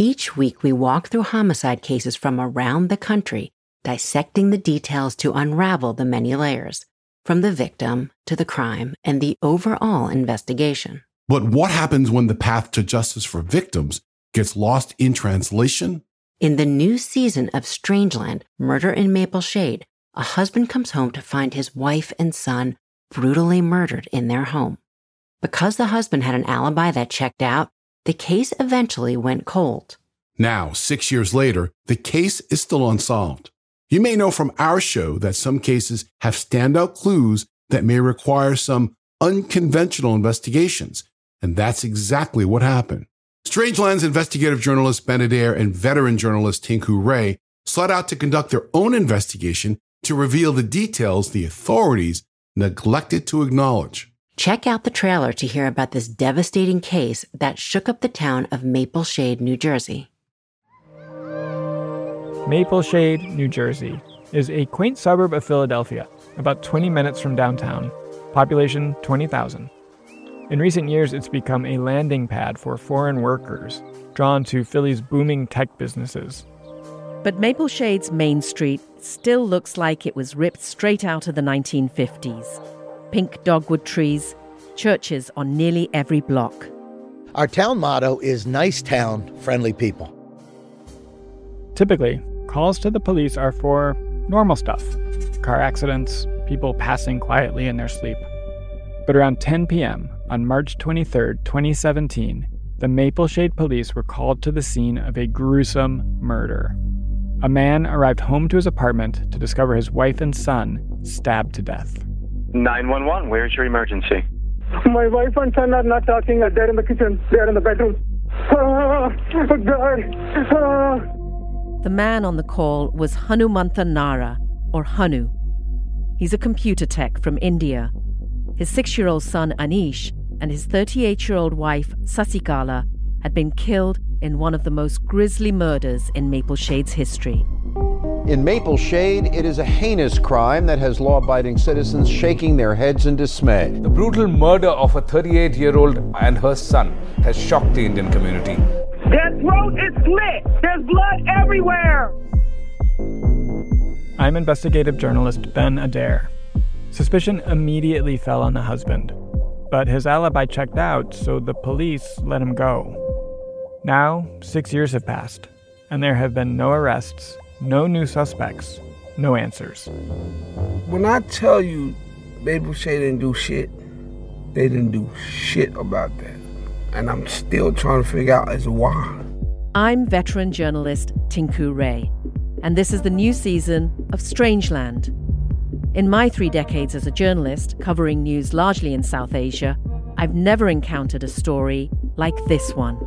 Each week, we walk through homicide cases from around the country, dissecting the details to unravel the many layers, from the victim to the crime and the overall investigation. But what happens when the path to justice for victims gets lost in translation? In the new season of Strangeland Murder in Maple Shade, a husband comes home to find his wife and son brutally murdered in their home. Because the husband had an alibi that checked out, the case eventually went cold. Now, six years later, the case is still unsolved. You may know from our show that some cases have standout clues that may require some unconventional investigations, and that's exactly what happened. Strangeland's investigative journalist Ben Adair and veteran journalist Tinku Ray sought out to conduct their own investigation to reveal the details the authorities neglected to acknowledge. Check out the trailer to hear about this devastating case that shook up the town of Maple Shade, New Jersey. Maple Shade, New Jersey, is a quaint suburb of Philadelphia, about 20 minutes from downtown, population 20,000. In recent years, it's become a landing pad for foreign workers drawn to Philly's booming tech businesses. But Maple Shade's Main Street still looks like it was ripped straight out of the 1950s. Pink dogwood trees, churches on nearly every block. Our town motto is Nice Town, Friendly People. Typically, calls to the police are for normal stuff car accidents, people passing quietly in their sleep. But around 10 p.m. on March 23, 2017, the Maple Shade police were called to the scene of a gruesome murder. A man arrived home to his apartment to discover his wife and son stabbed to death. 911, where's your emergency? My wife and son are not talking. They're in the kitchen. They're in the bedroom. Oh, God. Oh. The man on the call was Hanumantha Narra, or Hanu. He's a computer tech from India. His six year old son Anish and his 38 year old wife Sasikala had been killed in one of the most grisly murders in Maple Shade's history. In Maple Shade, it is a heinous crime that has law abiding citizens shaking their heads in dismay. The brutal murder of a 38 year old and her son has shocked the Indian community. Their throat is slit. There's blood everywhere. I'm investigative journalist Ben Adair. Suspicion immediately fell on the husband, but his alibi checked out, so the police let him go. Now, six years have passed, and there have been no arrests, no new suspects, no answers. When I tell you Maple Shade didn't do shit, they didn't do shit about that. And I'm still trying to figure out as why. I'm veteran journalist Tinku Ray, and this is the new season of Strangeland. In my three decades as a journalist, covering news largely in South Asia, I've never encountered a story like this one.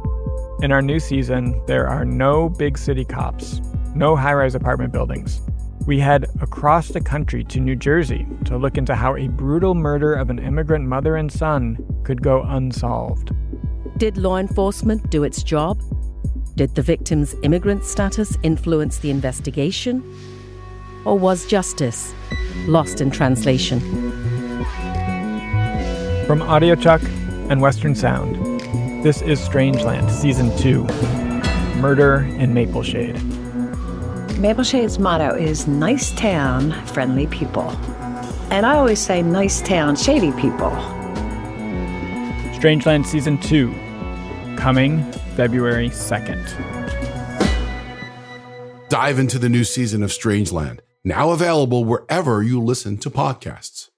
In our new season, there are no big city cops, no high rise apartment buildings. We head across the country to New Jersey to look into how a brutal murder of an immigrant mother and son could go unsolved. Did law enforcement do its job? Did the victim's immigrant status influence the investigation? Or was justice lost in translation? From Audiochuck and Western Sound, this is Strangeland Season 2 Murder in Maple Shade. Maple Shade's motto is nice town, friendly people. And I always say nice town, shady people. Strangeland Season 2, coming February 2nd. Dive into the new season of Strangeland, now available wherever you listen to podcasts.